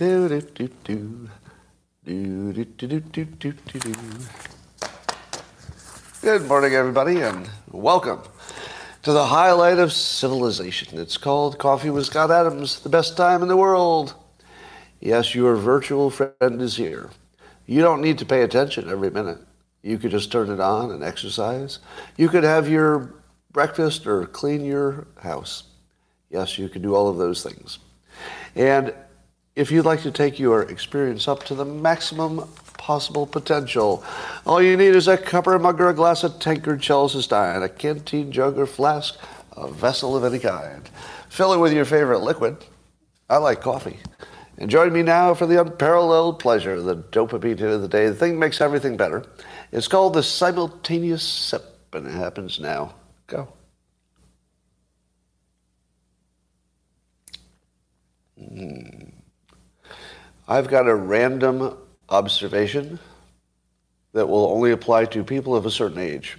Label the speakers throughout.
Speaker 1: Do do do do. Do do do do do. Good morning, everybody, and welcome to the highlight of civilization. It's called Coffee with Scott Adams, the best time in the world. Yes, your virtual friend is here. You don't need to pay attention every minute. You could just turn it on and exercise. You could have your breakfast or clean your house. Yes, you can do all of those things. And if you'd like to take your experience up to the maximum possible potential, all you need is a cup or a mug or a glass, a tankard, chalice, a stein, a canteen, jug, or flask, a vessel of any kind. Fill it with your favorite liquid. I like coffee. And join me now for the unparalleled pleasure, the dopamine hit of the day. The thing makes everything better. It's called the simultaneous sip, and it happens now. Go. Mm. I've got a random observation that will only apply to people of a certain age.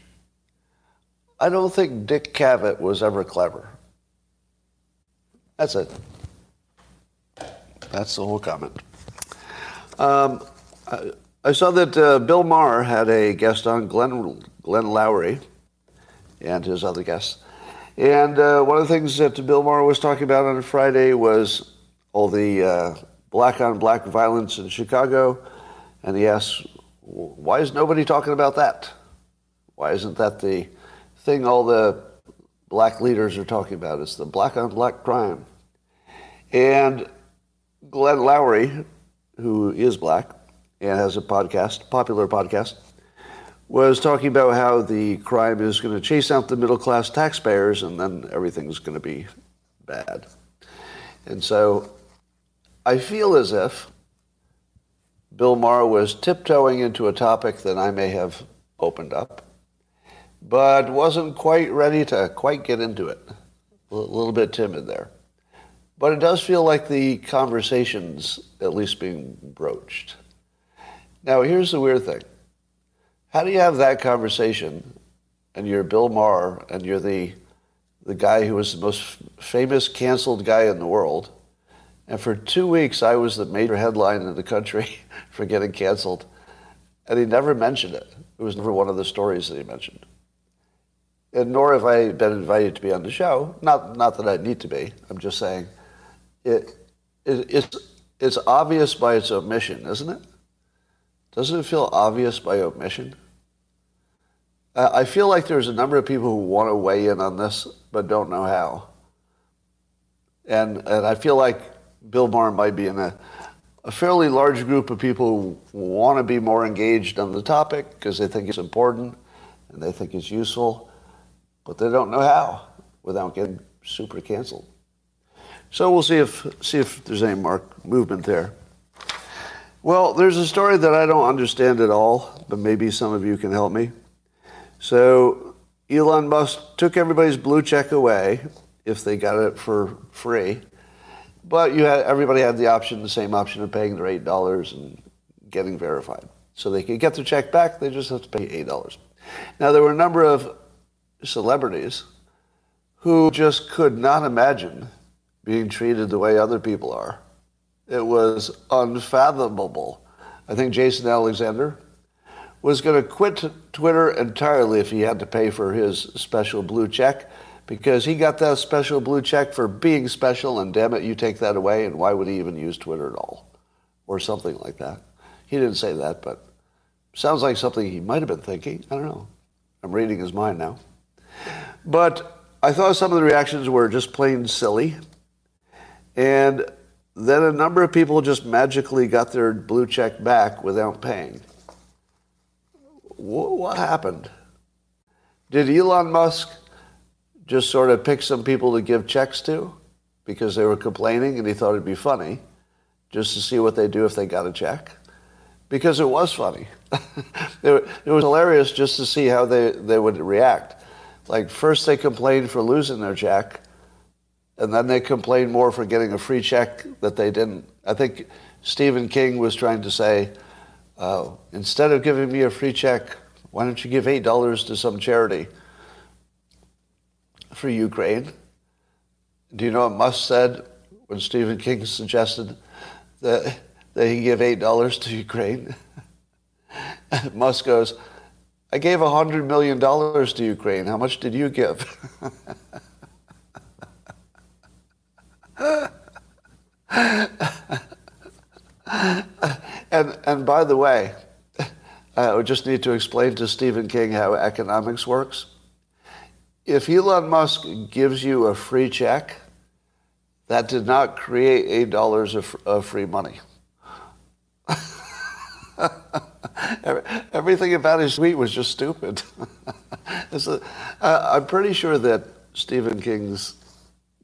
Speaker 1: I don't think Dick Cavett was ever clever. That's it. That's the whole comment. Um, I, I, saw that uh, Bill Maher had a guest on Glenn, Glenn Loury and his other guests. And uh, one of the things that Bill Maher was talking about on Friday was all the uh, black on black violence in Chicago. And he asks, why is nobody talking about that? Why isn't that the thing all the black leaders are talking about? It's the black on black crime. And Glenn Loury, who is black and has a podcast, popular podcast, was talking about how the crime is going to chase out the middle class taxpayers and then everything's going to be bad. And so I feel as if Bill Maher was tiptoeing into a topic that I may have opened up, but wasn't quite ready to quite get into it. A little bit timid there. But it does feel like the conversation's at least being broached. Now, here's the weird thing. How do you have that conversation and you're Bill Maher and you're the, the guy who was the most famous canceled guy in the world? And for two weeks, I was the major headline in the country for getting canceled. And he never mentioned it. It was never one of the stories that he mentioned. And nor have I been invited to be on the show. Not, not that I need to be. I'm just saying it, it, it's, it's obvious by its omission, isn't it? Doesn't it feel obvious by omission? I feel like there's a number of people who want to weigh in on this but don't know how. And, and I feel like Bill Maher might be in a, a fairly large group of people who want to be more engaged on the topic because they think it's important and they think it's useful, but they don't know how without getting super canceled. So we'll see if see if there's any mark movement there. Well, there's a story that I don't understand at all, but maybe some of you can help me. So Elon Musk took everybody's blue check away if they got it for free, but you had everybody had the option, the same option of paying their eight dollars and getting verified. So they could get their check back. They just have to pay eight dollars. Now there were a number of celebrities who just could not imagine being treated the way other people are. It was unfathomable. I think Jason Alexander was going to quit Twitter entirely if he had to pay for his special blue check because he got that special blue check for being special and damn it, you take that away and why would he even use Twitter at all? Or something like that. He didn't say that, but sounds like something he might have been thinking. I don't know. I'm reading his mind now. But I thought some of the reactions were just plain silly. And then a number of people just magically got their blue check back without paying. What happened? Did Elon Musk just sort of pick some people to give checks to because they were complaining and he thought it'd be funny just to see what they do if they got a check? Because it was funny. it was hilarious just to see how they, they would react. Like, first they complained for losing their check and then they complained more for getting a free check that they didn't. I think Stephen King was trying to say, uh, instead of giving me a free check, why don't you give eight dollars to some charity for Ukraine? Do you know what Musk said when Stephen King suggested that, he gave $8 to Ukraine. Musk goes, I gave $100 million to Ukraine. How much did you give? and, and by the way, I would just need to explain to Stephen King how economics works. If Elon Musk gives you a free check, that did not create eight dollars of, of free money. Everything about his tweet was just stupid. a, uh, I'm pretty sure that Stephen King's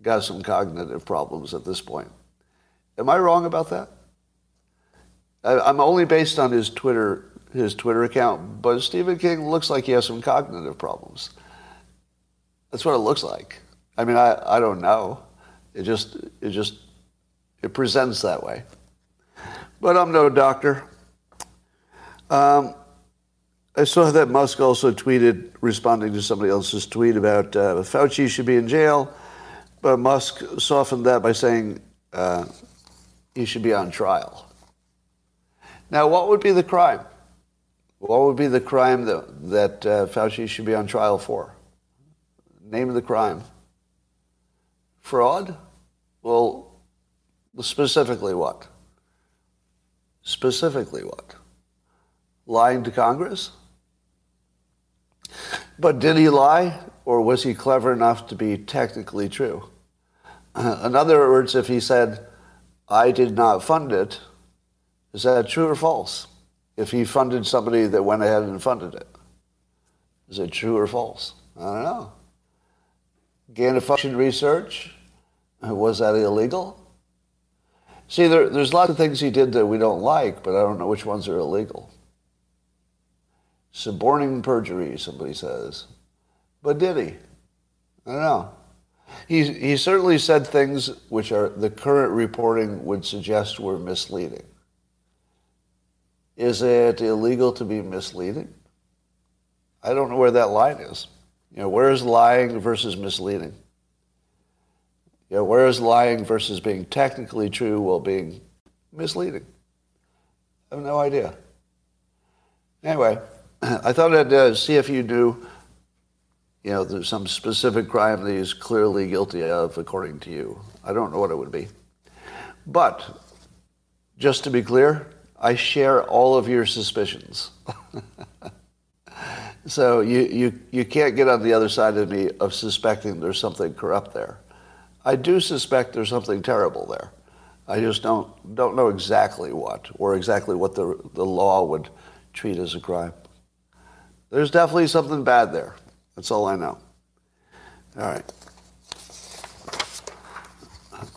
Speaker 1: got some cognitive problems at this point. Am I wrong about that? I, I'm only based on his Twitter his Twitter account, but Stephen King looks like he has some cognitive problems. That's what it looks like. I mean, I, I don't know. It just it just it presents that way. But I'm no doctor. Um, I saw that Musk also tweeted, responding to somebody else's tweet about uh, Fauci should be in jail, but Musk softened that by saying uh, he should be on trial. Now, what would be the crime? What would be the crime that, that uh, Fauci should be on trial for? Name of the crime. Fraud? Well, specifically what? Specifically what? Lying to Congress? But did he lie, or was he clever enough to be technically true? In other words, if he said, I did not fund it, is that true or false? if he funded somebody that went ahead and funded it? Is it true or false? I don't know. Gain of function research, uh, was that illegal? See, there, there's lots of things he did that we don't like, but I don't know which ones are illegal. Suborning perjury, somebody says. But did he? I don't know. He, he certainly said things which are the current reporting would suggest were misleading. Is it illegal to be misleading? I don't know where that line is. You know, where is lying versus misleading? You know, where is lying versus being technically true while being misleading? I have no idea. Anyway, I thought I'd uh, see if you knew, you know, there's some specific crime that he's clearly guilty of according to you. I don't know what it would be. But, just to be clear, I share all of your suspicions. so you, you, you can't get on the other side of me of suspecting there's something corrupt there. I do suspect there's something terrible there. I just don't, don't know exactly what, or exactly what the, the law would treat as a crime. There's definitely something bad there. That's all I know. All right.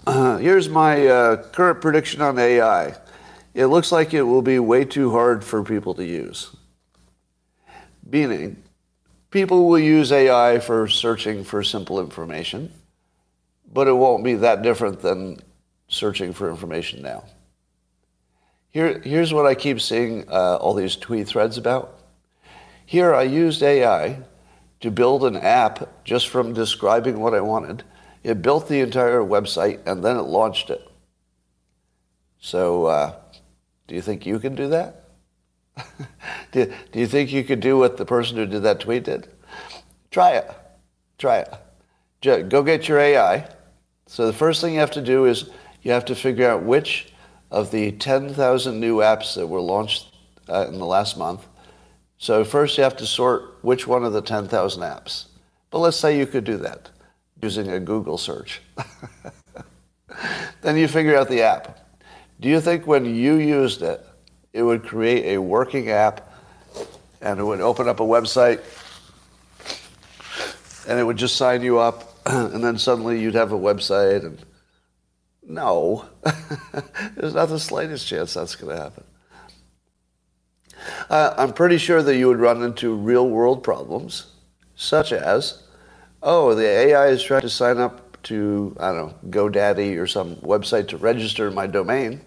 Speaker 1: Uh, here's my uh, current prediction on AI it looks like it will be way too hard for people to use. Meaning, people will use AI for searching for simple information, but it won't be that different than searching for information now. Here, here's what I keep seeing uh, all these tweet threads about. Here, I used AI to build an app just from describing what I wanted. It built the entire website and then it launched it. So, uh, do you think you can do that? do, do you think you could do what the person who did that tweet did? Try it. Try it. Go get your AI. So the first thing you have to do is you have to figure out which of the 10,000 new apps that were launched uh, in the last month. So first you have to sort which one of the 10,000 apps. But let's say you could do that using a Google search. then you figure out the app. Do you think when you used it, it would create a working app and it would open up a website and it would just sign you up and then suddenly you'd have a website and no, there's not the slightest chance that's going to happen. Uh, I'm pretty sure that you would run into real world problems, such as, oh, the AI is trying to sign up to, I don't know, GoDaddy or some website to register my domain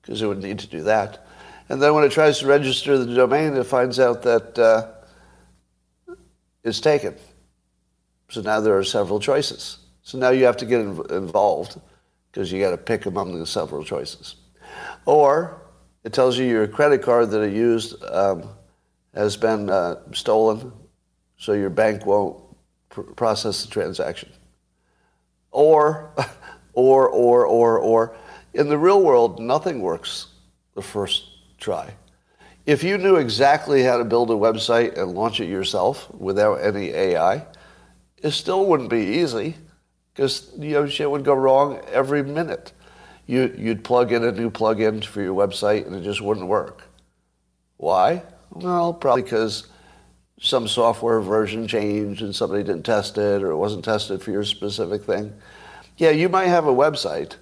Speaker 1: because it would need to do that. And then when it tries to register the domain, it finds out that uh, it's taken. So now there are several choices. So now you have to get involved because you got to pick among the several choices. Or it tells you your credit card that it used um, has been uh, stolen, so your bank won't pr- process the transaction. Or, or, or, or, or. In the real world, nothing works the first try. If you knew exactly how to build a website and launch it yourself without any AI, it still wouldn't be easy because you know shit would go wrong every minute. You, you'd plug in a new plugin for your website and it just wouldn't work. Why? Well, probably because some software version changed and somebody didn't test it or it wasn't tested for your specific thing. Yeah, you might have a website,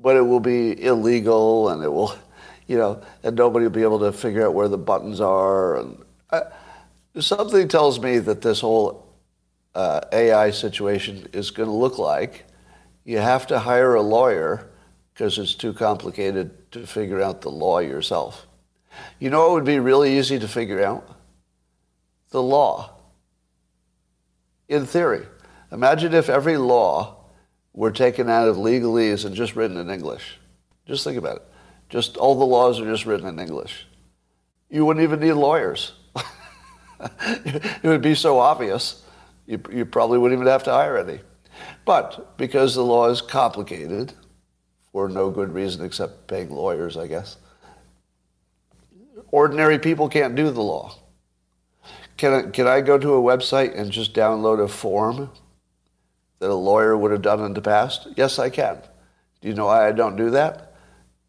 Speaker 1: but it will be illegal and it will, you know, and nobody will be able to figure out where the buttons are. And I, something tells me that this whole uh, AI situation is going to look like you have to hire a lawyer because it's too complicated to figure out the law yourself. You know it would be really easy to figure out? The law. In theory. Imagine if every law were taken out of legalese and just written in English. Just think about it. Just all the laws are just written in English. You wouldn't even need lawyers. it would be so obvious, you, you probably wouldn't even have to hire any. But because the law is complicated, for no good reason except paying lawyers, I guess. Ordinary people can't do the law. Can I, can I go to a website and just download a form that a lawyer would have done in the past? Yes, I can. Do you know why I don't do that?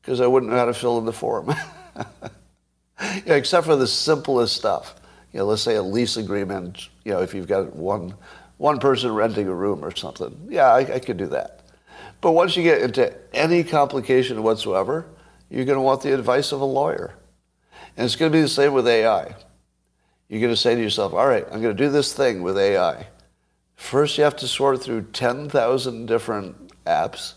Speaker 1: Because I wouldn't know how to fill in the form. except for the simplest stuff. You know, let's say a lease agreement, you know, if you've got one, one person renting a room or something. Yeah, I, I could do that. But once you get into any complication whatsoever, you're going to want the advice of a lawyer. And it's going to be the same with AI. You're going to say to yourself, all right, I'm going to do this thing with AI. First, you have to sort through 10,000 different apps.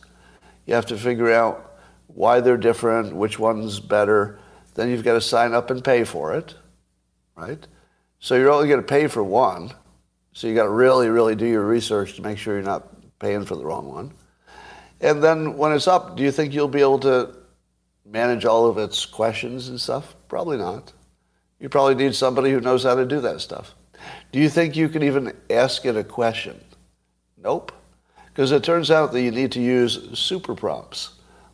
Speaker 1: You have to figure out why they're different, which one's better. Then you've got to sign up and pay for it, right? So you're only going to pay for one. So you got to really, really do your research to make sure you're not paying for the wrong one. And then when it's up, do you think you'll be able to manage all of its questions and stuff? Probably not. You probably need somebody who knows how to do that stuff. Do you think you can even ask it a question? Nope. Because it turns out that you need to use super prompts,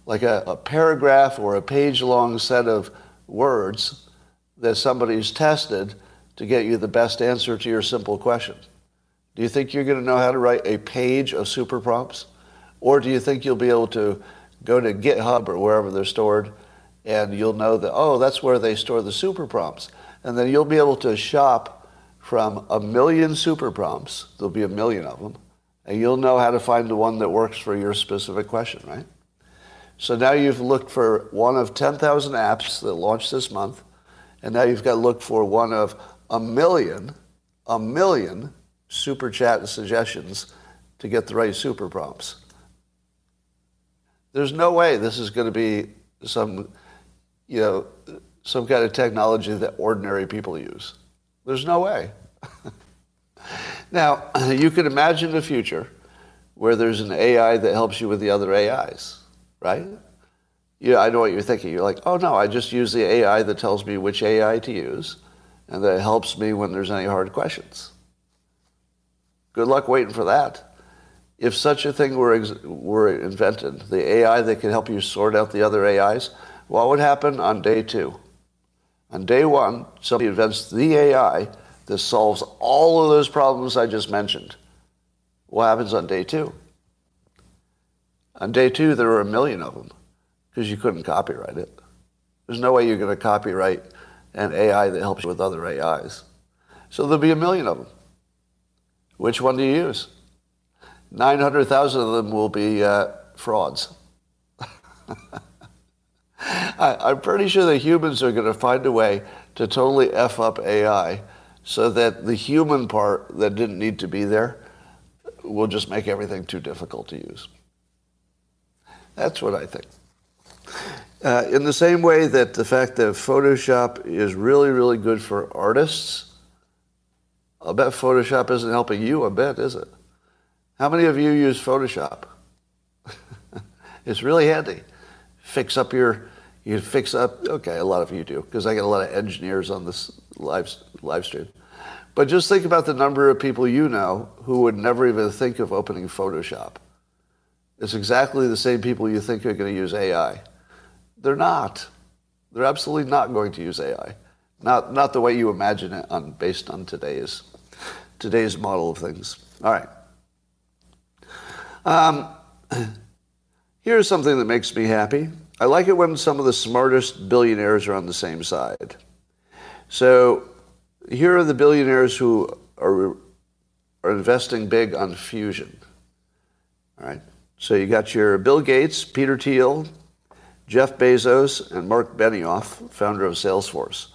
Speaker 1: like a, a paragraph or a page long set of words that somebody's tested to get you the best answer to your simple question. Do you think you're going to know how to write a page of super prompts? Or do you think you'll be able to go to GitHub or wherever they're stored and you'll know that, oh, that's where they store the super prompts. And then you'll be able to shop from a million super prompts, there'll be a million of them, and you'll know how to find the one that works for your specific question, right? So now you've looked for one of 10,000 apps that launched this month, and now you've got to look for one of a million, a million super chat suggestions to get the right super prompts. There's no way this is going to be some, you know, some kind of technology that ordinary people use. There's no way. now, you can imagine a future where there's an AI that helps you with the other AIs, right? Yeah, I know what you're thinking. You're like, oh no, I just use the AI that tells me which AI to use, and that helps me when there's any hard questions. Good luck waiting for that if such a thing were, ex- were invented, the AI that could help you sort out the other AIs, what would happen on day two? On day one, somebody invents the AI that solves all of those problems I just mentioned. What happens on day two? On day two, there are a million of them because you couldn't copyright it. There's no way you're going to copyright an AI that helps you with other AIs. So there'll be a million of them. Which one do you use? 900,000 of them will be uh, frauds. I, am pretty sure the humans are going to find a way to totally F up AI so that the human part that didn't need to be there will just make everything too difficult to use. That's what I think. Uh, in the same way that the fact that Photoshop is really, really good for artists, I bet Photoshop isn't helping you a bit, is it? How many of you use Photoshop? it's really handy. Fix up your, You fix up. Okay, a lot of you do because I get a lot of engineers on this live live stream. But just think about the number of people you know who would never even think of opening Photoshop. It's exactly the same people you think are going to use AI. They're not. They're absolutely not going to use AI. Not, not the way you imagine it on, based on today's, today's model of things. All right. Um, here's something that makes me happy. I like it when some of the smartest billionaires are on the same side. So here are the billionaires who are, are investing big on fusion. All right. So you got your Bill Gates, Peter Thiel, Jeff Bezos, and Marc Benioff, founder of Salesforce.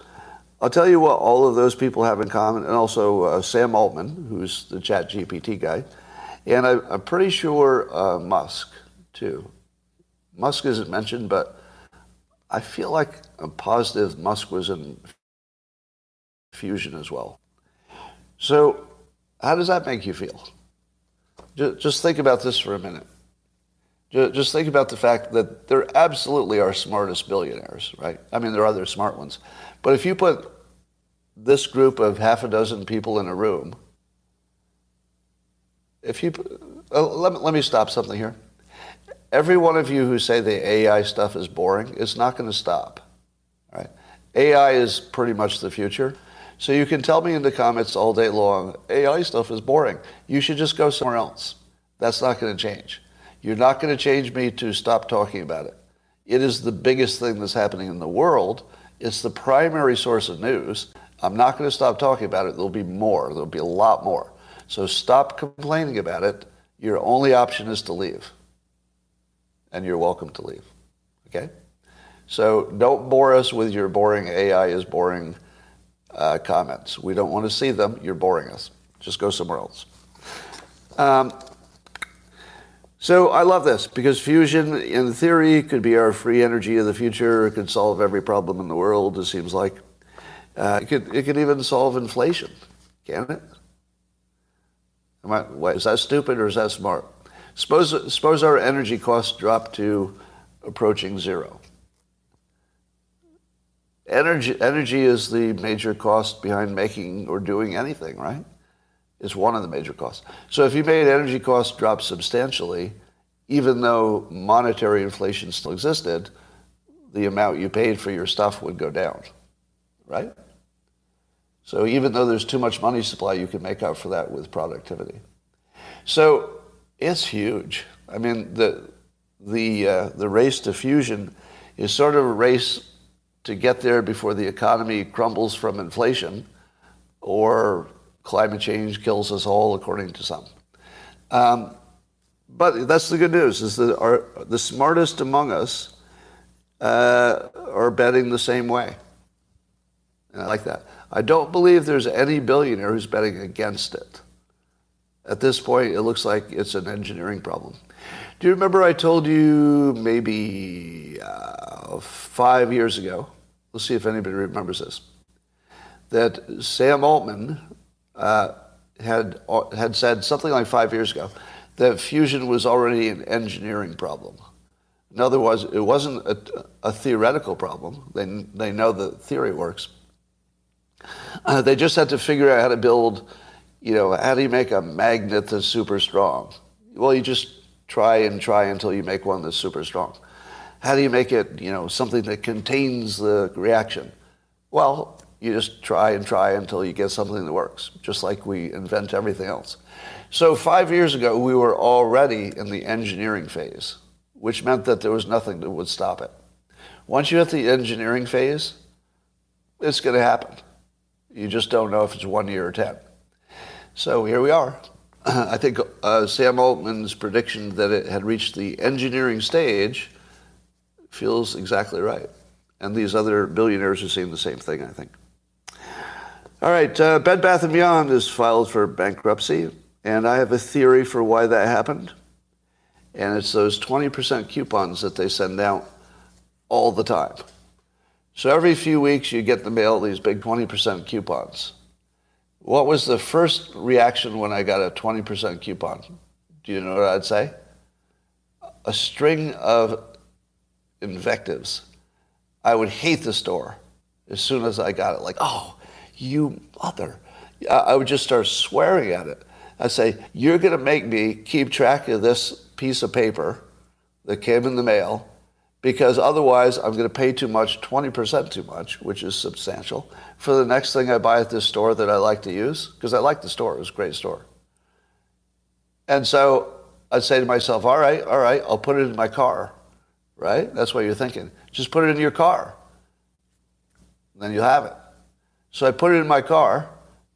Speaker 1: I'll tell you what all of those people have in common, and also uh, Sam Altman, who's the Chat GPT guy, and I, am pretty sure uh, Musk too. Musk isn't mentioned, but I feel like I'm positive Musk was in fusion as well. So, how does that make you feel? Just think about this for a minute. Just think about the fact that there absolutely are smartest billionaires, right? I mean, there are other smart ones. But if you put this group of half a dozen people in a room, if you, uh, let, me, let me stop something here. Every one of you who say the AI stuff is boring, it's not going to stop, right? AI is pretty much the future. So you can tell me in the comments all day long, AI stuff is boring. You should just go somewhere else. That's not going to change. You're not going to change me to stop talking about it. It is the biggest thing that's happening in the world. It's the primary source of news. I'm not going to stop talking about it. There'll be more. There'll be a lot more. So stop complaining about it. Your only option is to leave. And you're welcome to leave. Okay? So don't bore us with your boring AI is boring uh, comments. We don't want to see them. You're boring us. Just go somewhere else. Um, so I love this because fusion, in theory, could be our free energy of the future. It could solve every problem in the world. It seems like uh, it could. It could even solve inflation, can it? Am I, that stupid or is that smart? Suppose suppose our energy costs drop to approaching zero. Energy energy is the major cost behind making or doing anything, right? Is one of the major costs. So if you made energy costs drop substantially, even though monetary inflation still existed, the amount you paid for your stuff would go down, right? So even though there's too much money supply, you can make up for that with productivity. So it's huge. I mean, the the uh, the race to fusion is sort of a race to get there before the economy crumbles from inflation, or climate change kills us all, according to some. Um, but that's the good news: is that our, the smartest among us uh, are betting the same way. And I like that. I don't believe there's any billionaire who's betting against it. At this point, it looks like it's an engineering problem. Do you remember I told you maybe uh, five years ago? Let's see if anybody remembers this. That Sam Altman, uh, had, uh, had said something like five years ago that fusion was already an engineering problem. In other words, it wasn't a, a theoretical problem. They, they know the theory works. Uh, they just had to figure out how to build, you know, how do you make a magnet that's super strong? Well, you just try and try until you make one that's super strong. How do you make it, you know, something that contains the reaction? Well, you just try and try until you get something that works, just like we invent everything else. So five years ago, we were already in the engineering phase, which meant that there was nothing that would stop it. Once you hit the engineering phase, it's going to happen. You just don't know if it's one year or 10. So here we are. I think uh, Sam Altman's prediction that it had reached the engineering stage feels exactly right. And these other billionaires are saying the same thing, I think. All right, uh, Bed Bath & Beyond is filed for bankruptcy, and I have a theory for why that happened. And it's those 20% coupons that they send out all the time. So every few weeks you get the mail these big 20% coupons. What was the first reaction when I got a 20% coupon? Do you know what I'd say? A string of invectives I would hate the store as soon as I got it. Like, oh, you mother. I would just start swearing at it. I'd say, you're going to make me keep track of this piece of paper that came in the mail because otherwise I'm going to pay too much, 20% too much, which is substantial, for the next thing I buy at this store that I like to use because I like the store. It was a great store. And so I'd say to myself, all right, all right, I'll put it in my car, right? That's what you're thinking. Just put it in your car. Then you'll have it. So I put it in my car.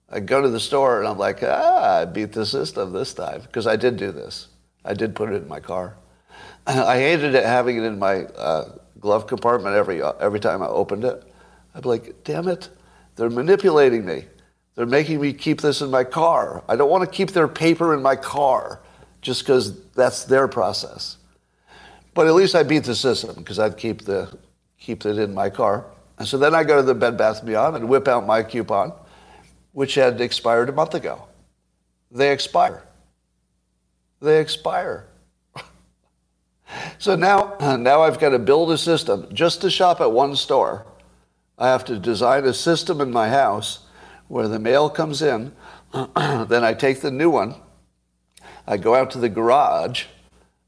Speaker 1: I go to the store and I'm like, ah, I beat the system this time because I did do this. I did put it in my car. I hated it having it in my uh, glove compartment every every time I opened it. I'd be like, damn it, they're manipulating me. They're making me keep this in my car. I don't want to keep their paper in my car just because that's their process. But at least I beat the system because I'd keep the keep it in my car. And so then I go to the Bed Bath Beyond and whip out my coupon which had expired a month ago. They expire. They expire. so now, now I've got to build a system just to shop at one store. I have to design a system in my house where the mail comes in, then I take the new one, I go out to the garage,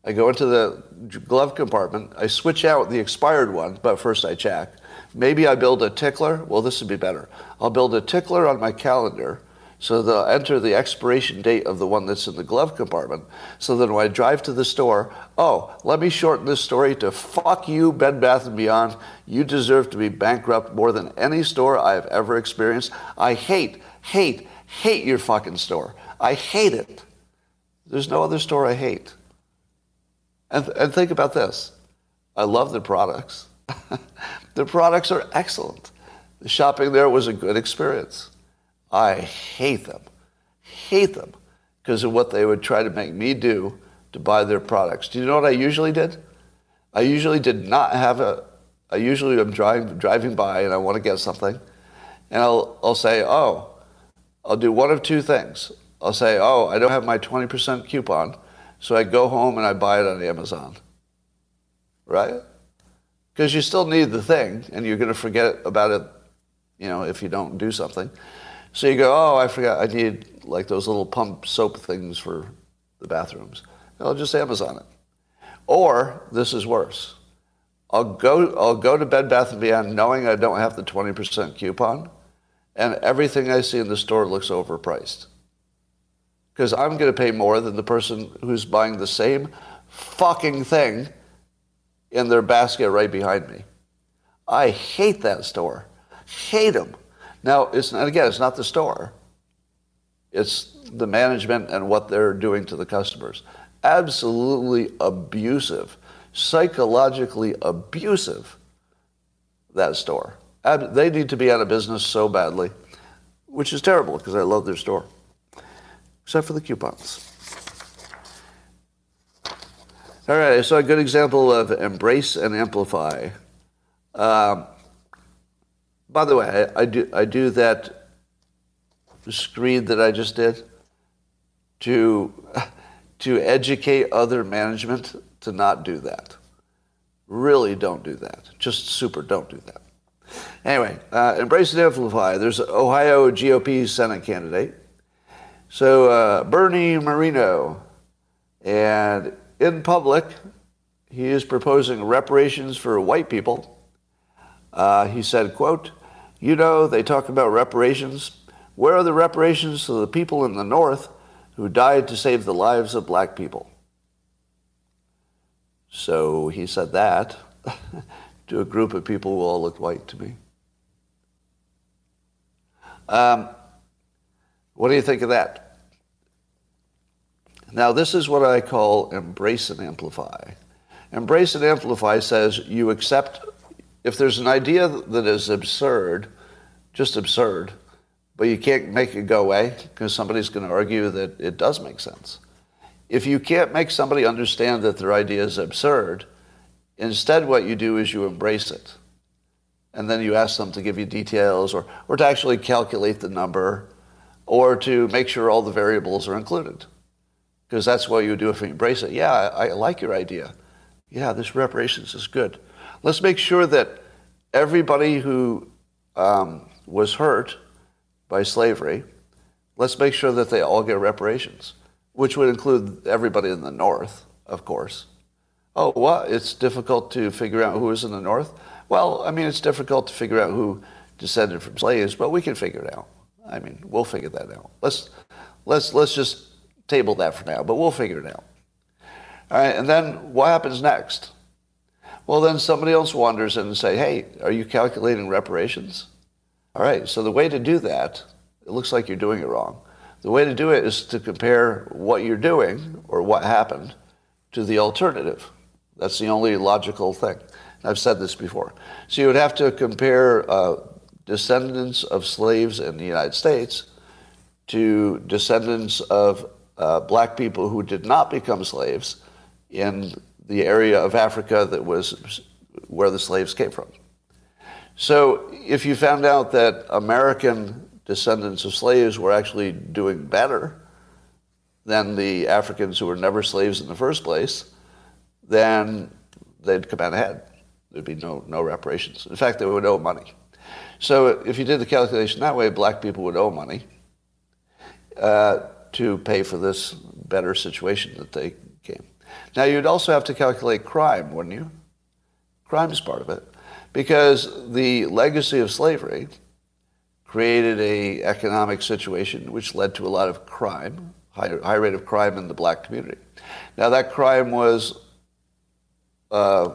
Speaker 1: I go into the glove compartment, I switch out the expired one, but first I check. Maybe I build a tickler. Well, this would be better. I'll build a tickler on my calendar so they'll enter the expiration date of the one that's in the glove compartment. So then when I drive to the store, oh, let me shorten this story to fuck you, Bed Bath & Beyond. You deserve to be bankrupt more than any store I've ever experienced. I hate, hate, hate your fucking store. I hate it. There's no other store I hate. And, and think about this. I love the products. the products are excellent. The shopping there was a good experience. I hate them, hate them because of what they would try to make me do to buy their products. Do you know what I usually did? I usually did not have a, I usually am driving, driving by and I want to get something. And I'll, I'll say, oh, I'll do one of two things. I'll say, oh, I don't have my 20% coupon. So I go home and I buy it on Amazon. Right? Because you still need the thing and you're going to forget about it, you know, if you don't do something. So you go, oh, I forgot, I need like those little pump soap things for the bathrooms. I'll just Amazon it. Or this is worse. I'll go, I'll go to Bed Bath & Beyond knowing I don't have the 20% coupon and everything I see in the store looks overpriced. Because I'm going to pay more than the person who's buying the same fucking thing in their basket right behind me. I hate that store. Hate them. Now, it's not, again, it's not the store. It's the management and what they're doing to the customers. Absolutely abusive, psychologically abusive, that store. They need to be out of business so badly, which is terrible because I love their store, except for the coupons. All right, so a good example of embrace and amplify. Um, by the way, I, I, do I do that screed that I just did to to educate other management to not do that. Really, don't do that. Just super, don't do that. Anyway, uh, embrace and amplify. There's Ohio GOP Senate candidate. So uh, Bernie Moreno, and in public, he is proposing reparations for white people. Uh, he said, quote, you know, they talk about reparations. Where are the reparations to the people in the North who died to save the lives of black people? So he said that to a group of people who all looked white to me. Um, what do you think of that? Now, this is what I call embrace and amplify. Embrace and amplify says you accept, if there's an idea that is absurd, just absurd, but you can't make it go away because somebody's going to argue that it does make sense. If you can't make somebody understand that their idea is absurd, instead what you do is you embrace it. And then you ask them to give you details or, or to actually calculate the number or to make sure all the variables are included because that's what you do if you embrace it. Yeah, I, I like your idea. Yeah, this reparations is good. Let's make sure that everybody who um, was hurt by slavery, let's make sure that they all get reparations, which would include everybody in the North, of course. Oh, what? It's difficult to figure out who is in the North? Well, I mean, it's difficult to figure out who descended from slaves, but we can figure it out. I mean, we'll figure that out. Let's, let's, let's just table that for now, but we'll figure it out. All right, and then what happens next? Well, then somebody else wanders in and say, hey, are you calculating reparations? All right, so the way to do that, it looks like you're doing it wrong. The way to do it is to compare what you're doing or what happened to the alternative. That's the only logical thing. I've said this before. So you would have to compare uh, descendants of slaves in the United States to descendants of uh, black people who did not become slaves in the area of Africa that was where the slaves came from. So if you found out that American descendants of slaves were actually doing better than the Africans who were never slaves in the first place, then they'd come out ahead. There'd be no, no reparations. In fact, they would owe money. So if you did the calculation that way, black people would owe money uh, to pay for this better situation that they came. Now, you'd also have to calculate crime, wouldn't you? Crime is part of it. Because the legacy of slavery created a economic situation which led to a lot of crime, high, high rate of crime in the black community. Now, that crime was, uh,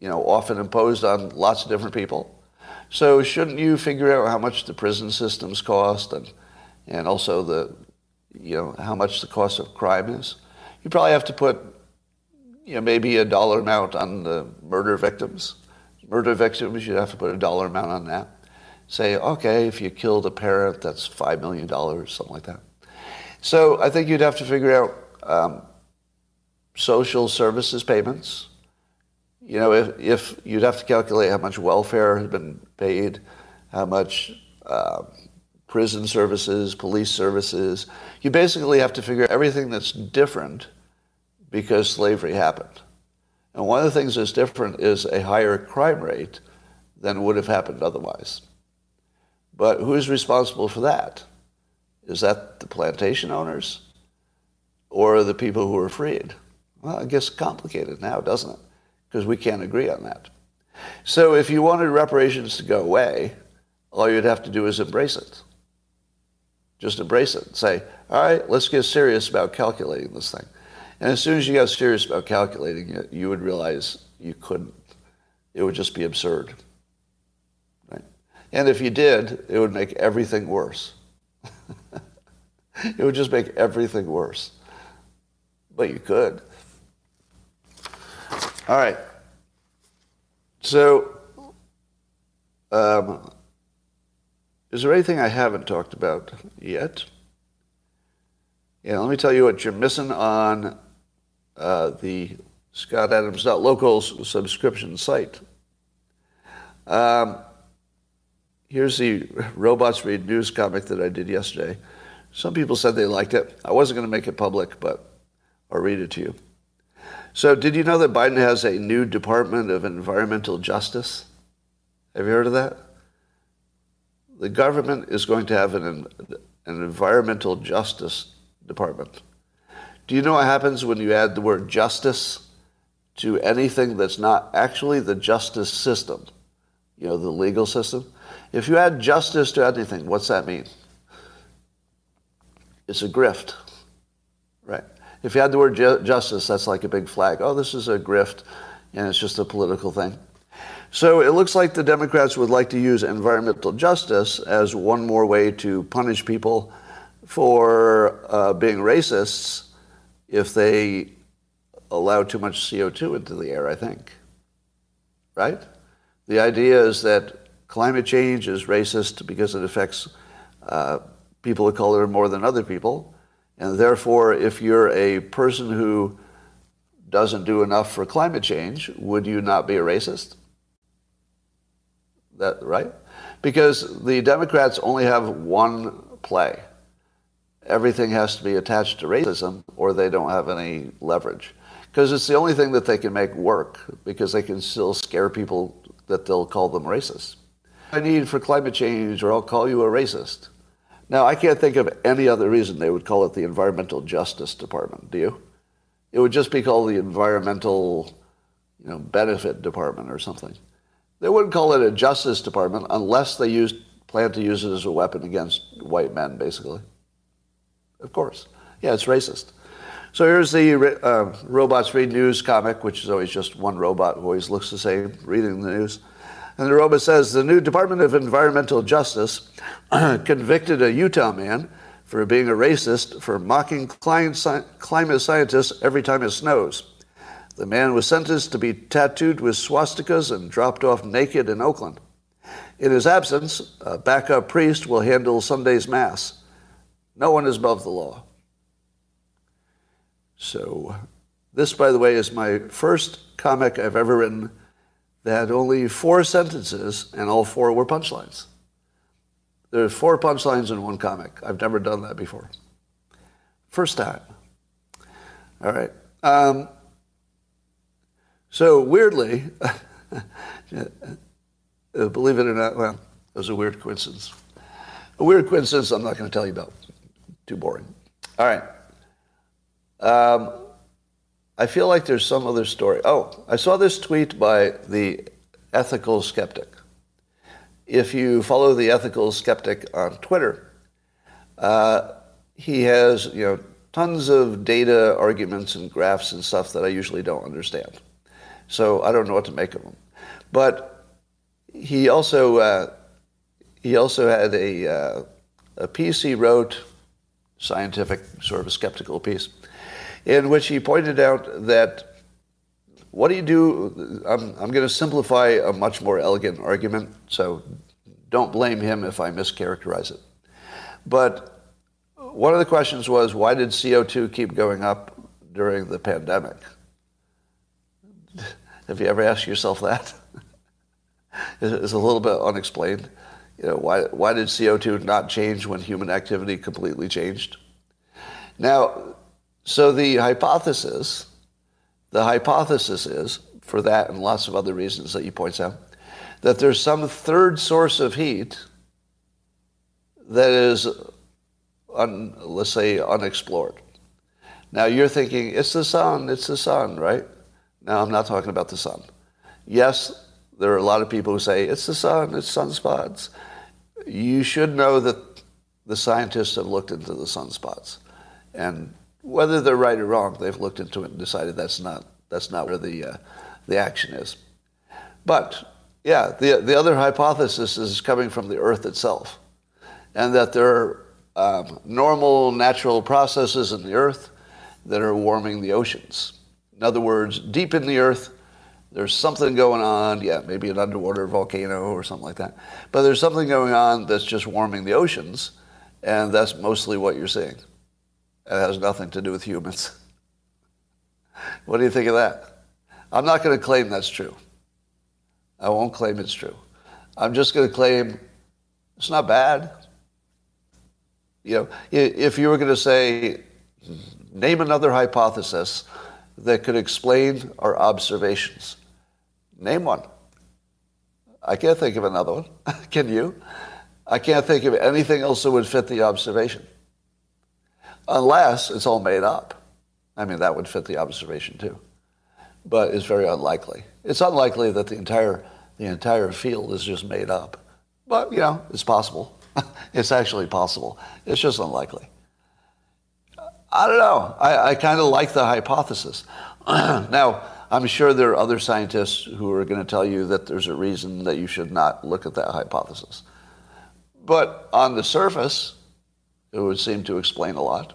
Speaker 1: you know, often imposed on lots of different people. So shouldn't you figure out how much the prison systems cost and, and also the, you know, how much the cost of crime is? You probably have to put you know, maybe a dollar amount on the murder victims. Murder victims, you'd have to put a dollar amount on that. Say, okay, if you killed a parent, that's $5 million, something like that. So I think you'd have to figure out um, social services payments. You know, if, if you'd have to calculate how much welfare has been paid, how much uh, prison services, police services. You basically have to figure everything that's different because slavery happened. And one of the things that's different is a higher crime rate than would have happened otherwise. But who's responsible for that? Is that the plantation owners or the people who were freed? Well, it gets complicated now, doesn't it? Because we can't agree on that. So if you wanted reparations to go away, all you'd have to do is embrace it. Just embrace it. And say, all right, let's get serious about calculating this thing. And as soon as you got serious about calculating it, you would realize you couldn't. It would just be absurd. Right? And if you did, it would make everything worse. it would just make everything worse. But you could. All right. So, um, is there anything I haven't talked about yet? Yeah, let me tell you what you're missing on uh, the scottadams.local subscription site. Um, here's the Robots Read News comic that I did yesterday. Some people said they liked it. I wasn't going to make it public, but I'll read it to you. So, did you know that Biden has a new Department of Environmental Justice? Have you heard of that? The government is going to have an, an environmental justice department. Do you know what happens when you add the word justice to anything that's not actually the justice system? You know, the legal system? If you add justice to anything, what's that mean? It's a grift, right? If you add the word ju- justice, that's like a big flag. Oh, this is a grift, and it's just a political thing. So it looks like the Democrats would like to use environmental justice as one more way to punish people for uh, being racists if they allow too much CO2 into the air, I think. Right? The idea is that climate change is racist because it affects uh, people of color more than other people. And therefore, if you're a person who doesn't do enough for climate change, would you not be a racist? That right? Because the Democrats only have one play everything has to be attached to racism or they don't have any leverage. Because it's the only thing that they can make work because they can still scare people that they'll call them racist. I need for climate change, or I'll call you a racist. Now, I can't think of any other reason they would call it the Environmental Justice Department. Do you? It would just be called the Environmental, you know, Benefit Department or something. They wouldn't call it a Justice Department unless they used plan to use it as a weapon against white men, basically. Of course. Yeah, it's racist. So here's the uh, Robots Read News comic, which is always just one robot who always looks the same reading the news. And the robot says the new Department of Environmental Justice convicted a Utah man for being a racist for mocking climate scientists every time it snows. The man was sentenced to be tattooed with swastikas and dropped off naked in Oakland. In his absence, a backup priest will handle Sunday's Mass. No one is above the law. So, this, by the way, is my first comic I've ever written that only four sentences, and all four were punchlines. There are four punchlines in one comic. I've never done that before. First time. All right. Um, so, weirdly, believe it or not, well, it was a weird coincidence. A weird coincidence I'm not going to tell you about. Too boring. All right. Um, I feel like there's some other story. Oh, I saw this tweet by the ethical skeptic. If you follow the ethical skeptic on Twitter, uh, he has you know tons of data arguments and graphs and stuff that I usually don't understand. So I don't know what to make of him. But he also uh, he also had a uh, a piece he wrote, scientific sort of a skeptical piece in which he pointed out that what do you do? I'm, I'm going to simplify a much more elegant argument, so don't blame him if I mischaracterize it. But one of the questions was why did CO2 keep going up during the pandemic? Have you ever asked yourself that? it's a little bit unexplained. You know, why, why did CO2 not change when human activity completely changed? Now, so the hypothesis, the hypothesis is, for that and lots of other reasons that he points out, that there's some third source of heat that is, un, let's say, unexplored. Now you're thinking, it's the sun, it's the sun, right? Now I'm not talking about the sun. Yes, there are a lot of people who say, it's the sun, it's sunspots. You should know that the scientists have looked into the sunspots. And whether they're right or wrong, they've looked into it and decided that's not that's not where the uh, the action is. But yeah, the the other hypothesis is coming from the Earth itself, and that there are um, normal natural processes in the Earth that are warming the oceans. In other words, deep in the Earth, there's something going on. Yeah, maybe an underwater volcano or something like that. But there's something going on that's just warming the oceans, and that's mostly what you're seeing. It has nothing to do with humans. what do you think of that? I'm not going to claim that's true. I won't claim it's true. I'm just going to claim it's not bad. You know, if you were going to say, name another hypothesis that could explain our observations, name one. I can't think of another one. Can you? I can't think of anything else that would fit the observation unless it's all made up. I mean, that would fit the observation too. But it's very unlikely. It's unlikely that the entire, the entire field is just made up. But, you know, it's possible. it's actually possible. It's just unlikely. I don't know. I, I kind of like the hypothesis. now, I'm sure there are other scientists who are going to tell you that there's a reason that you should not look at that hypothesis. But on the surface, it would seem to explain a lot.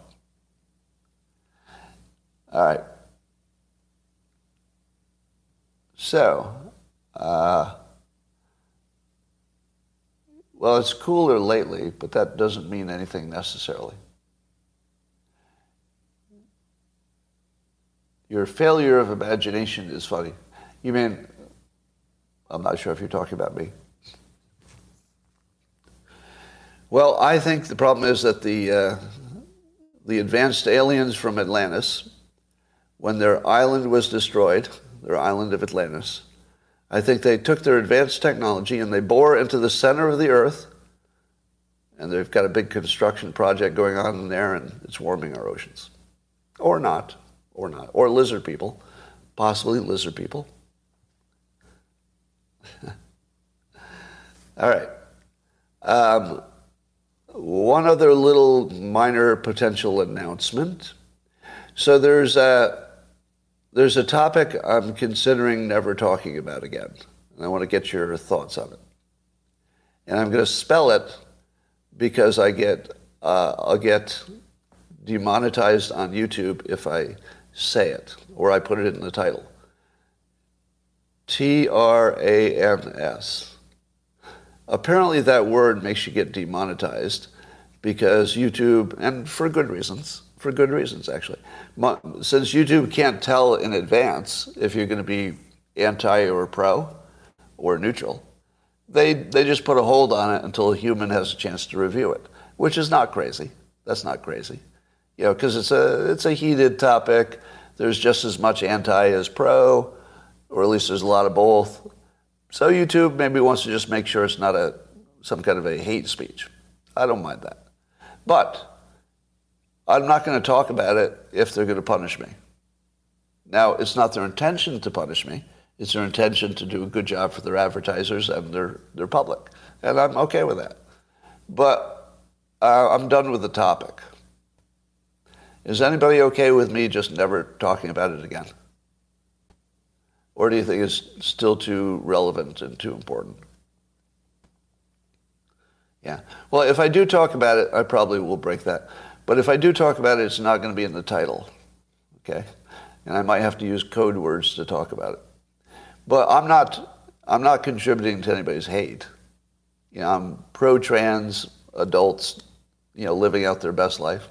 Speaker 1: All right. So, uh, well, it's cooler lately, but that doesn't mean anything necessarily. Your failure of imagination is funny. You mean, I'm not sure if you're talking about me. Well, I think the problem is that the, uh, the advanced aliens from Atlantis when their island was destroyed, their island of Atlantis, I think they took their advanced technology and they bore into the center of the earth, and they've got a big construction project going on in there, and it's warming our oceans. Or not, or not. Or lizard people, possibly lizard people. All right. Um, one other little minor potential announcement. So there's a, there's a topic I'm considering never talking about again. And I want to get your thoughts on it. And I'm going to spell it because I get, uh, I'll get demonetized on YouTube if I say it or I put it in the title. T R A N S. Apparently, that word makes you get demonetized because YouTube, and for good reasons, for good reasons actually. Since YouTube can't tell in advance if you're going to be anti or pro or neutral, they, they just put a hold on it until a human has a chance to review it, which is not crazy. That's not crazy. You know, because it's a, it's a heated topic. There's just as much anti as pro, or at least there's a lot of both. So YouTube maybe wants to just make sure it's not a some kind of a hate speech. I don't mind that. But I'm not going to talk about it if they're going to punish me. Now, it's not their intention to punish me. It's their intention to do a good job for their advertisers and their, their public. And I'm okay with that. But uh, I'm done with the topic. Is anybody okay with me just never talking about it again? Or do you think it's still too relevant and too important? Yeah. Well, if I do talk about it, I probably will break that. But if I do talk about it, it's not going to be in the title. Okay? And I might have to use code words to talk about it. But I'm not I'm not contributing to anybody's hate. You know, I'm pro-trans adults, you know, living out their best life.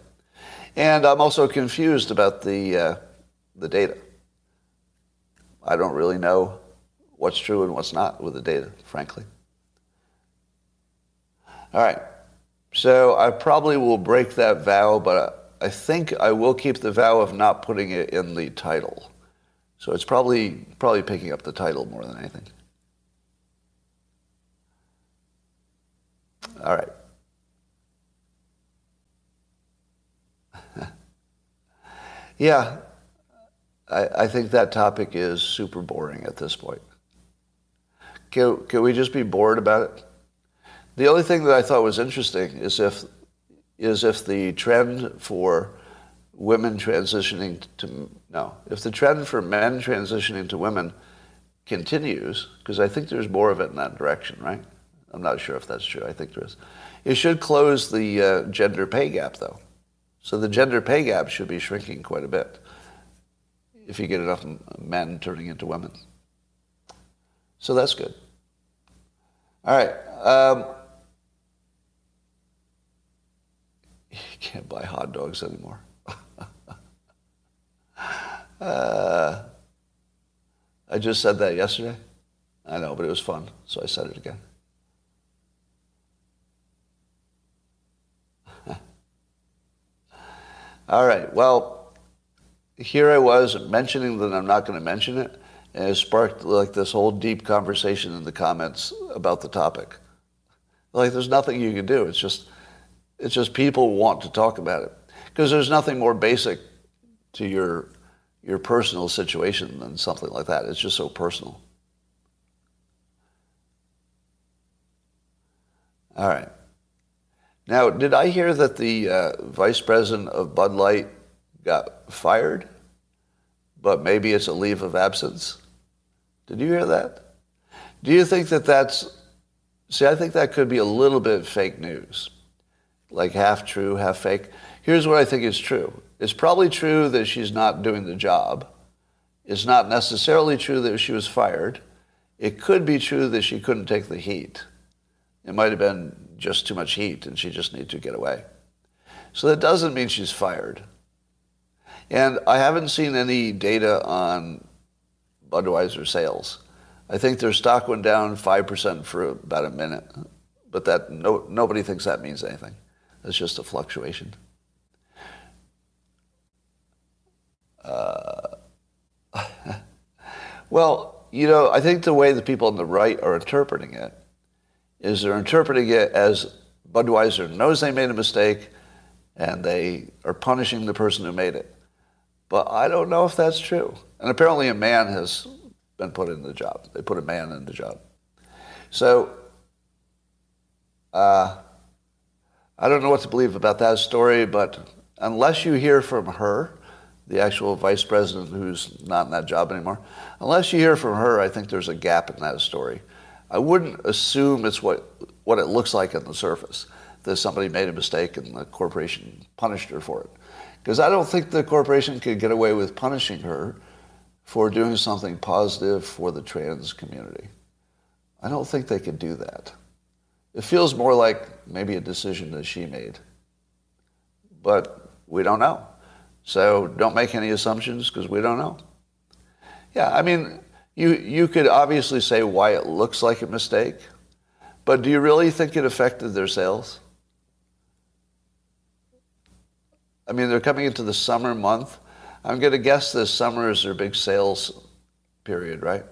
Speaker 1: And I'm also confused about the uh, the data. I don't really know what's true and what's not with the data, frankly. All right. So I probably will break that vow, but I think I will keep the vow of not putting it in the title. So it's probably probably picking up the title more than anything. All right. Yeah, I, I think that topic is super boring at this point. Can, can we just be bored about it? The only thing that I thought was interesting is if, is if the trend for women transitioning to, no, if the trend for men transitioning to women continues, because I think there's more of it in that direction, right? I'm not sure if that's true. I think there is. It should close the uh, gender pay gap, though. So the gender pay gap should be shrinking quite a bit if you get enough men turning into women. So that's good. All right. Um, you can't buy hot dogs anymore. uh, I just said that yesterday. I know, but it was fun, so I said it again. All right. Well, here I was mentioning that I'm not going to mention it, and it sparked like this whole deep conversation in the comments about the topic. Like there's nothing you can do. It's just it's just people want to talk about it because there's nothing more basic to your your personal situation than something like that. It's just so personal. All right. Now, did I hear that the uh, vice president of Bud Light got fired, but maybe it's a leave of absence. Did you hear that? Do you think that that's, see, I think that could be a little bit fake news, like half true, half fake. Here's what I think is true. It's probably true that she's not doing the job. It's not necessarily true that she was fired. It could be true that she couldn't take the heat. It might have been just too much heat and she just needed to get away. So that doesn't mean she's fired. And I haven't seen any data on Budweiser sales. I think their stock went down 5% for about a minute, but that no, nobody thinks that means anything. It's just a fluctuation. Uh, well, you know, I think the way the people on the right are interpreting it is they're interpreting it as Budweiser knows they made a mistake and they are punishing the person who made it. But I don't know if that's true. And apparently a man has been put in the job. They put a man in the job. So uh, I don't know what to believe about that story, but unless you hear from her, the actual vice president who's not in that job anymore, unless you hear from her, I think there's a gap in that story. I wouldn't assume it's what, what it looks like on the surface, that somebody made a mistake and the corporation punished her for it. Because I don't think the corporation could get away with punishing her for doing something positive for the trans community. I don't think they could do that. It feels more like maybe a decision that she made. But we don't know. So don't make any assumptions because we don't know. Yeah, I mean, you, you could obviously say why it looks like a mistake, but do you really think it affected their sales? I mean, they're coming into the summer month. I'm going to guess this summer is their big sales period, right?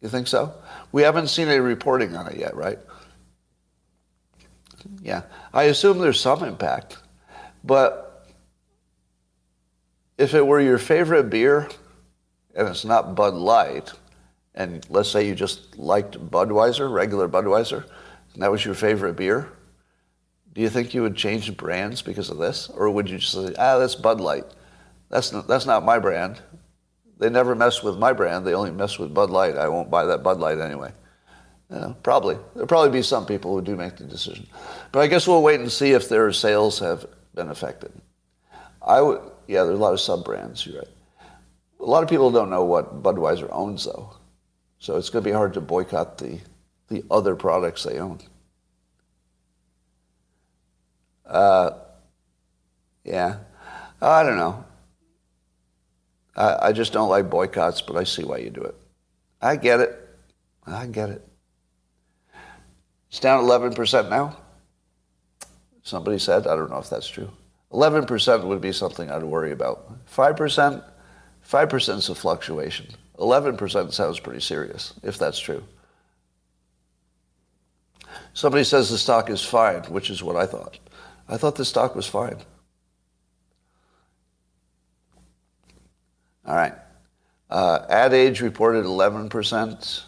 Speaker 1: You think so? We haven't seen any reporting on it yet, right? Yeah. I assume there's some impact. But if it were your favorite beer and it's not Bud Light, and let's say you just liked Budweiser, regular Budweiser, and that was your favorite beer, do you think you would change brands because of this? Or would you just say, ah, that's Bud Light. That's not, that's not my brand. They never mess with my brand. They only mess with Bud Light. I won't buy that Bud Light anyway. You know, probably. There'll probably be some people who do make the decision. But I guess we'll wait and see if their sales have been affected. I would, yeah, there's a lot of sub-brands, you're right. A lot of people don't know what Budweiser owns, though. So it's going to be hard to boycott the, the other products they own. Uh, yeah, I don't know. I, I just don't like boycotts, but I see why you do it. I get it. I get it. It's down 11% now. Somebody said, I don't know if that's true. 11% would be something I'd worry about. 5%, 5% is a fluctuation. 11% sounds pretty serious, if that's true. Somebody says the stock is fine, which is what I thought. I thought the stock was fine. All right. Uh, Ad Age reported 11%,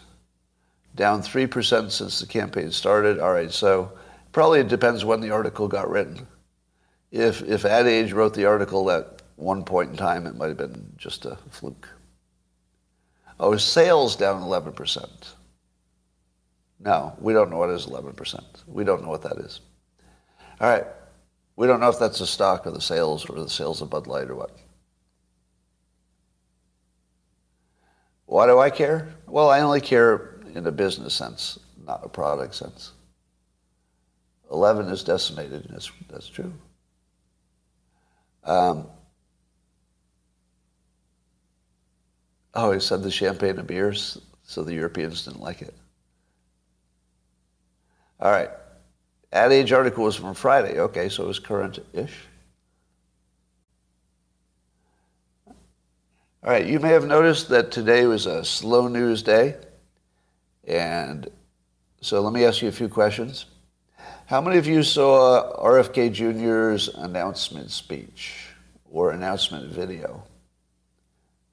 Speaker 1: down 3% since the campaign started. All right, so probably it depends when the article got written. If, if Ad Age wrote the article at one point in time, it might have been just a fluke. Oh, sales down 11%. No, we don't know what is 11%. We don't know what that is. All right. We don't know if that's the stock or the sales or the sales of Bud Light or what. Why do I care? Well, I only care in a business sense, not a product sense. 11 is decimated. That's, that's true. Um, oh, he said the champagne and beers, so the Europeans didn't like it. All right. Ad Age article was from Friday. Okay, so it was current-ish. All right, you may have noticed that today was a slow news day. And so let me ask you a few questions. How many of you saw RFK Jr.'s announcement speech or announcement video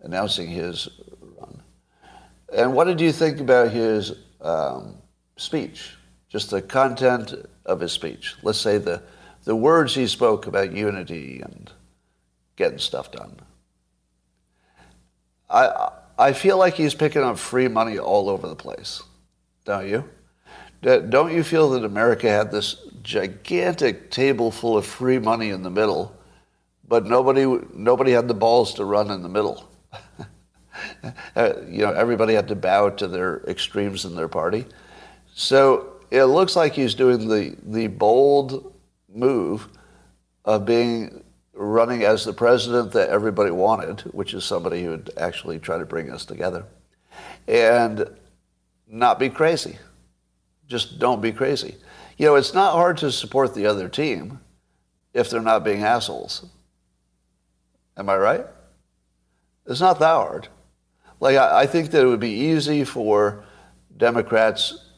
Speaker 1: announcing his run? And what did you think about his um, speech? Just the content of his speech. Let's say the, the words he spoke about unity and getting stuff done. I, I feel like he's picking up free money all over the place, don't you? Don't you feel that America had this gigantic table full of free money in the middle, but nobody, nobody had the balls to run in the middle? uh, you know, everybody had to bow to their extremes in their party. So it looks like he's doing the, the bold move of being running as the president that everybody wanted, which is somebody who would actually try to bring us together, and not be crazy. Just don't be crazy. You know, it's not hard to support the other team if they're not being assholes. Am I right? It's not that hard. Like, I, I think that it would be easy for Democrats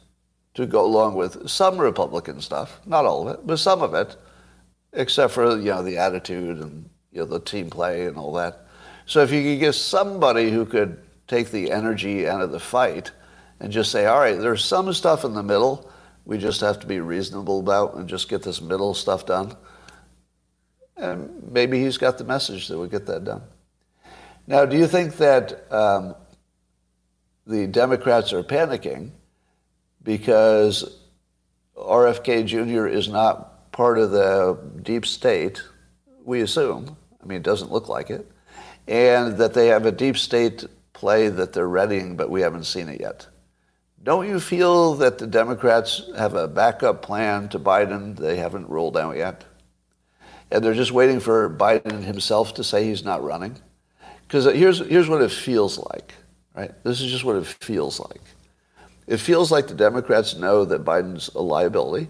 Speaker 1: to go along with some Republican stuff, not all of it, but some of it, except for, you know, the attitude and, you know, the team play and all that. So if you could get somebody who could take the energy out of the fight and just say, all right, there's some stuff in the middle we just have to be reasonable about and just get this middle stuff done. And maybe he's got the message that would get that done. Now, do you think that um, the Democrats are panicking because RFK Jr. is not part of the deep state, we assume. I mean, it doesn't look like it. And that they have a deep state play that they're readying, but we haven't seen it yet. Don't you feel that the Democrats have a backup plan to Biden they haven't rolled out yet? And they're just waiting for Biden himself to say he's not running? Because here's, here's what it feels like, right? This is just what it feels like. It feels like the Democrats know that Biden's a liability,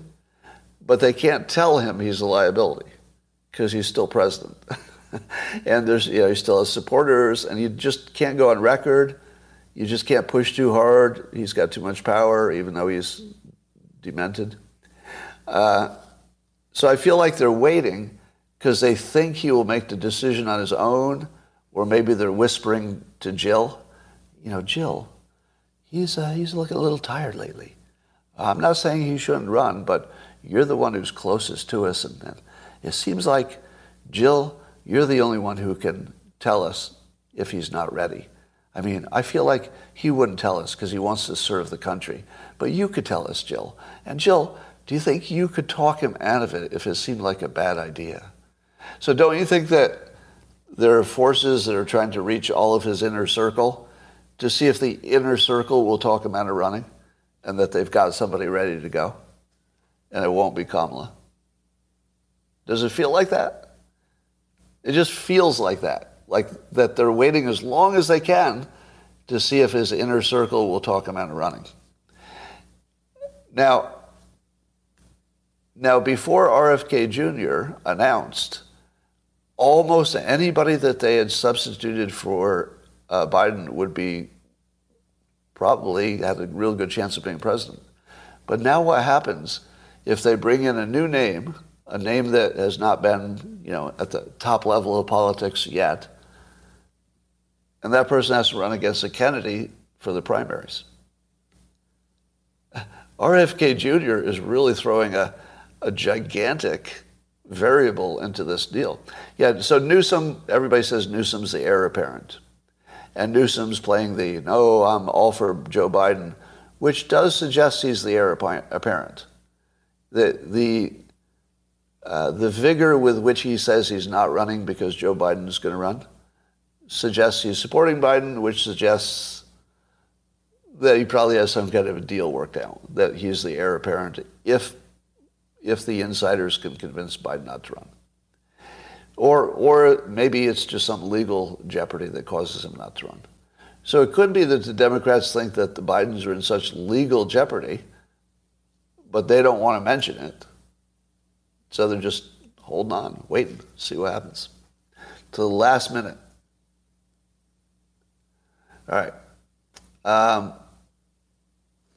Speaker 1: but they can't tell him he's a liability because he's still president. and there's, you know, he still has supporters, and you just can't go on record. You just can't push too hard. He's got too much power, even though he's demented. Uh, so I feel like they're waiting because they think he will make the decision on his own, or maybe they're whispering to Jill, you know, Jill, he's, uh, he's looking a little tired lately. I'm not saying he shouldn't run, but you're the one who's closest to us. And, and it seems like, Jill, you're the only one who can tell us if he's not ready. I mean, I feel like he wouldn't tell us because he wants to serve the country. But you could tell us, Jill. And Jill, do you think you could talk him out of it if it seemed like a bad idea? So don't you think that there are forces that are trying to reach all of his inner circle to see if the inner circle will talk him out of running and that they've got somebody ready to go? And it won't be Kamala. Does it feel like that? It just feels like that like that they're waiting as long as they can to see if his inner circle will talk him out of running. Now, now before RFK Jr. announced, almost anybody that they had substituted for uh, Biden would be probably had a real good chance of being president. But now what happens if they bring in a new name, a name that has not been, you know, at the top level of politics yet, and that person has to run against a Kennedy for the primaries. RFK Jr. is really throwing a, a gigantic variable into this deal. Yeah, so Newsom, everybody says Newsom's the heir apparent. And Newsom's playing the, no, I'm all for Joe Biden, which does suggest he's the heir apparent. The, the, uh, the vigor with which he says he's not running because Joe Biden is going to run suggests he's supporting Biden, which suggests that he probably has some kind of a deal worked out, that he's the heir apparent if, if the insiders can convince Biden not to run. Or, or maybe it's just some legal jeopardy that causes him not to run. So it could be that the Democrats think that the Bidens are in such legal jeopardy, but they don't want to mention it. So they're just holding on, waiting, see what happens. To the last minute. All right. Um,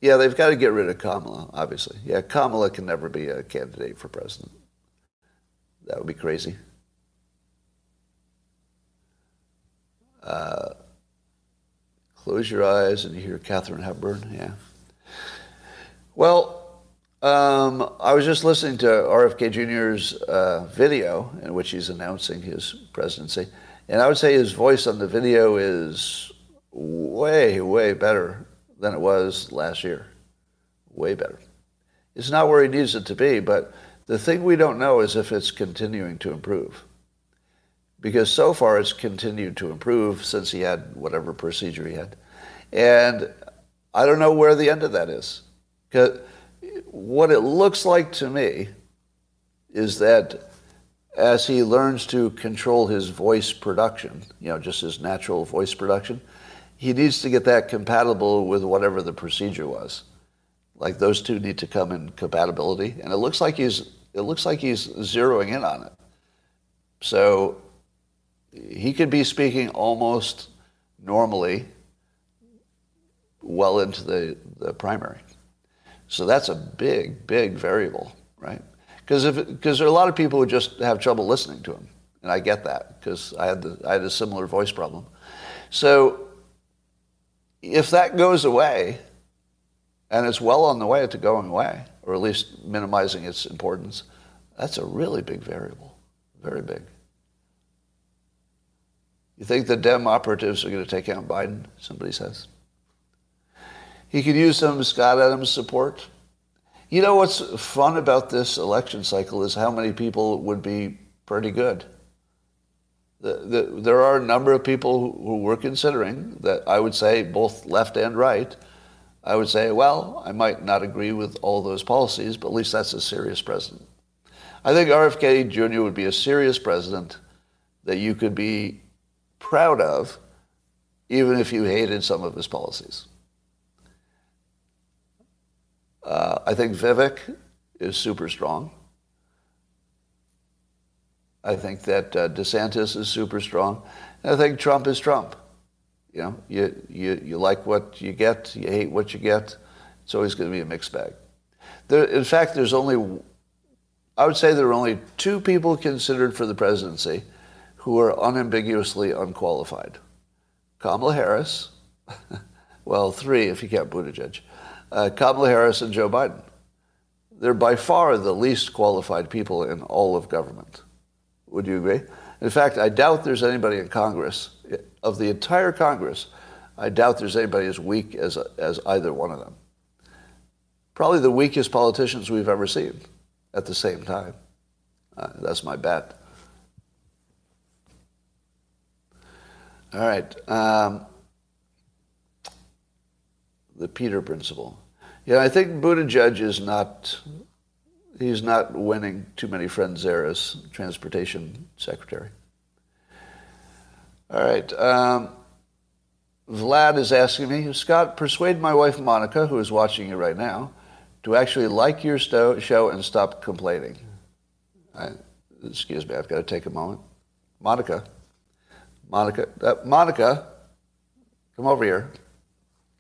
Speaker 1: yeah, they've got to get rid of Kamala, obviously. Yeah, Kamala can never be a candidate for president. That would be crazy. Uh, close your eyes and you hear Katharine Hepburn. Yeah. Well, um, I was just listening to RFK Jr.'s uh, video in which he's announcing his presidency, and I would say his voice on the video is way, way better than it was last year. Way better. It's not where he needs it to be, but the thing we don't know is if it's continuing to improve. Because so far it's continued to improve since he had whatever procedure he had. And I don't know where the end of that is. Because what it looks like to me is that as he learns to control his voice production, you know, just his natural voice production, he needs to get that compatible with whatever the procedure was. Like those two need to come in compatibility, and it looks like he's it looks like he's zeroing in on it. So he could be speaking almost normally well into the, the primary. So that's a big, big variable, right? Because because there are a lot of people who just have trouble listening to him, and I get that because I had the, I had a similar voice problem. So if that goes away, and it's well on the way to going away, or at least minimizing its importance, that's a really big variable, very big. You think the Dem operatives are going to take out Biden? Somebody says. He could use some Scott Adams support. You know what's fun about this election cycle is how many people would be pretty good. The, the, there are a number of people who, who we're considering that I would say both left and right. I would say, well, I might not agree with all those policies, but at least that's a serious president. I think RFK Jr. would be a serious president that you could be proud of, even if you hated some of his policies. Uh, I think Vivek is super strong. I think that uh, DeSantis is super strong. And I think Trump is Trump. You know, you, you, you like what you get, you hate what you get. It's always going to be a mixed bag. There, in fact, there's only, I would say there are only two people considered for the presidency who are unambiguously unqualified. Kamala Harris, well, three if you count Buttigieg, uh, Kamala Harris and Joe Biden. They're by far the least qualified people in all of government. Would you agree? In fact, I doubt there's anybody in Congress, of the entire Congress, I doubt there's anybody as weak as, as either one of them. Probably the weakest politicians we've ever seen at the same time. Uh, that's my bet. All right. Um, the Peter principle. Yeah, I think Buttigieg is not he's not winning too many friends there as transportation secretary. All right. Um, Vlad is asking me, Scott, persuade my wife Monica, who is watching you right now, to actually like your sto- show and stop complaining. I, excuse me, I've got to take a moment. Monica, Monica, uh, Monica, come over here.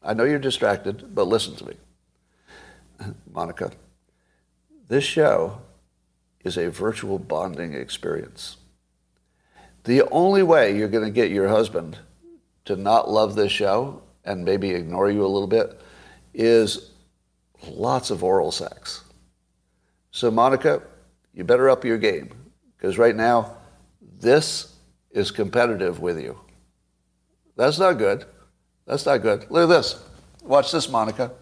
Speaker 1: I know you're distracted, but listen to me. Monica, this show is a virtual bonding experience. The only way you're going to get your husband to not love this show and maybe ignore you a little bit is lots of oral sex. So, Monica, you better up your game because right now, this is competitive with you. That's not good. That's not good. Look at this. Watch this, Monica.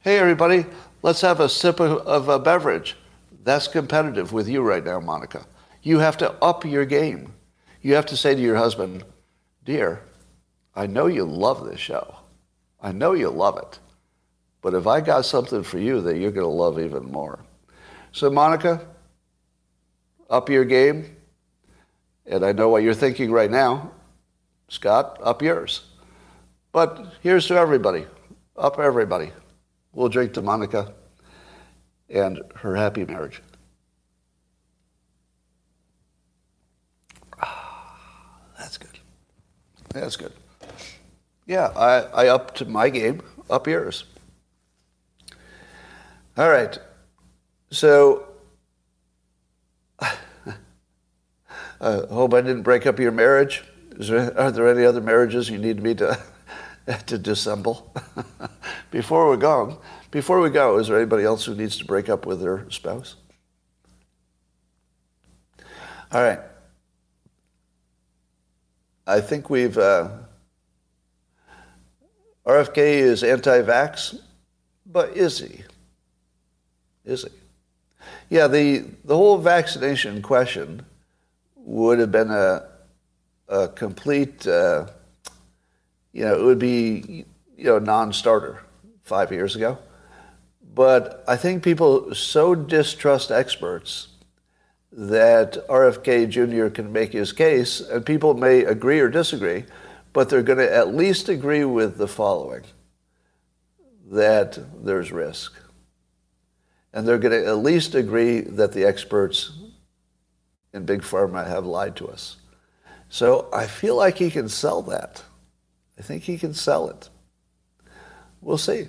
Speaker 1: Hey, everybody, let's have a sip of, a beverage. That's competitive with you right now, Monica. You have to up your game. You have to say to your husband, Dear, I know you love this show. I know you love it. But if I got something for you that you're going to love even more. So, Monica, up your game. And I know what you're thinking right now. Scott, up yours. But here's to everybody. Up everybody. We'll drink to Monica and her happy marriage. Ah, that's good. That's good. Yeah, I, I upped my game, up yours. All right. So, I hope I didn't break up your marriage. There, are there any other marriages you need me to to dissemble. before we go, before we go, is there anybody else who needs to break up with their spouse? All right. I think we've. Uh, RFK is anti-vax, but is he? Is he? Yeah, the the whole vaccination question would have been a a complete. Uh, you know, it would be, you know, non-starter five years ago. But I think people so distrust experts that RFK Jr. can make his case, and people may agree or disagree, but they're going to at least agree with the following that there's risk. And they're going to at least agree that the experts in Big Pharma have lied to us. So I feel like he can sell that. I think he can sell it. We'll see.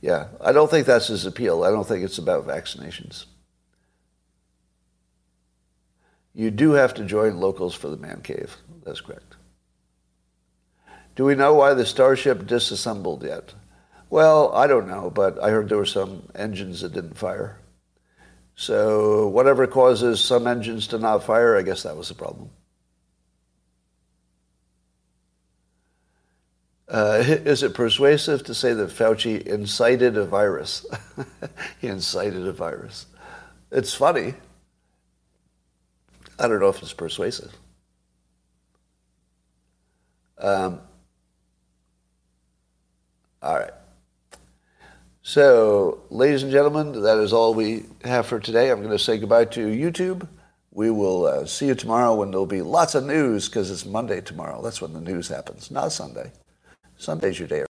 Speaker 1: Yeah, I don't think that's his appeal. I don't think it's about vaccinations. You do have to join locals for the man cave. That's correct. Do we know why the Starship disassembled yet? Well, I don't know, but I heard there were some engines that didn't fire. So whatever causes some engines to not fire, I guess that was the problem. Uh, is it persuasive to say that Fauci incited a virus? he incited a virus. It's funny. I don't know if it's persuasive. Um, all right. So, ladies and gentlemen, that is all we have for today. I'm going to say goodbye to YouTube. We will uh, see you tomorrow when there'll be lots of news because it's Monday tomorrow. That's when the news happens, not Sunday. Sunday's your day.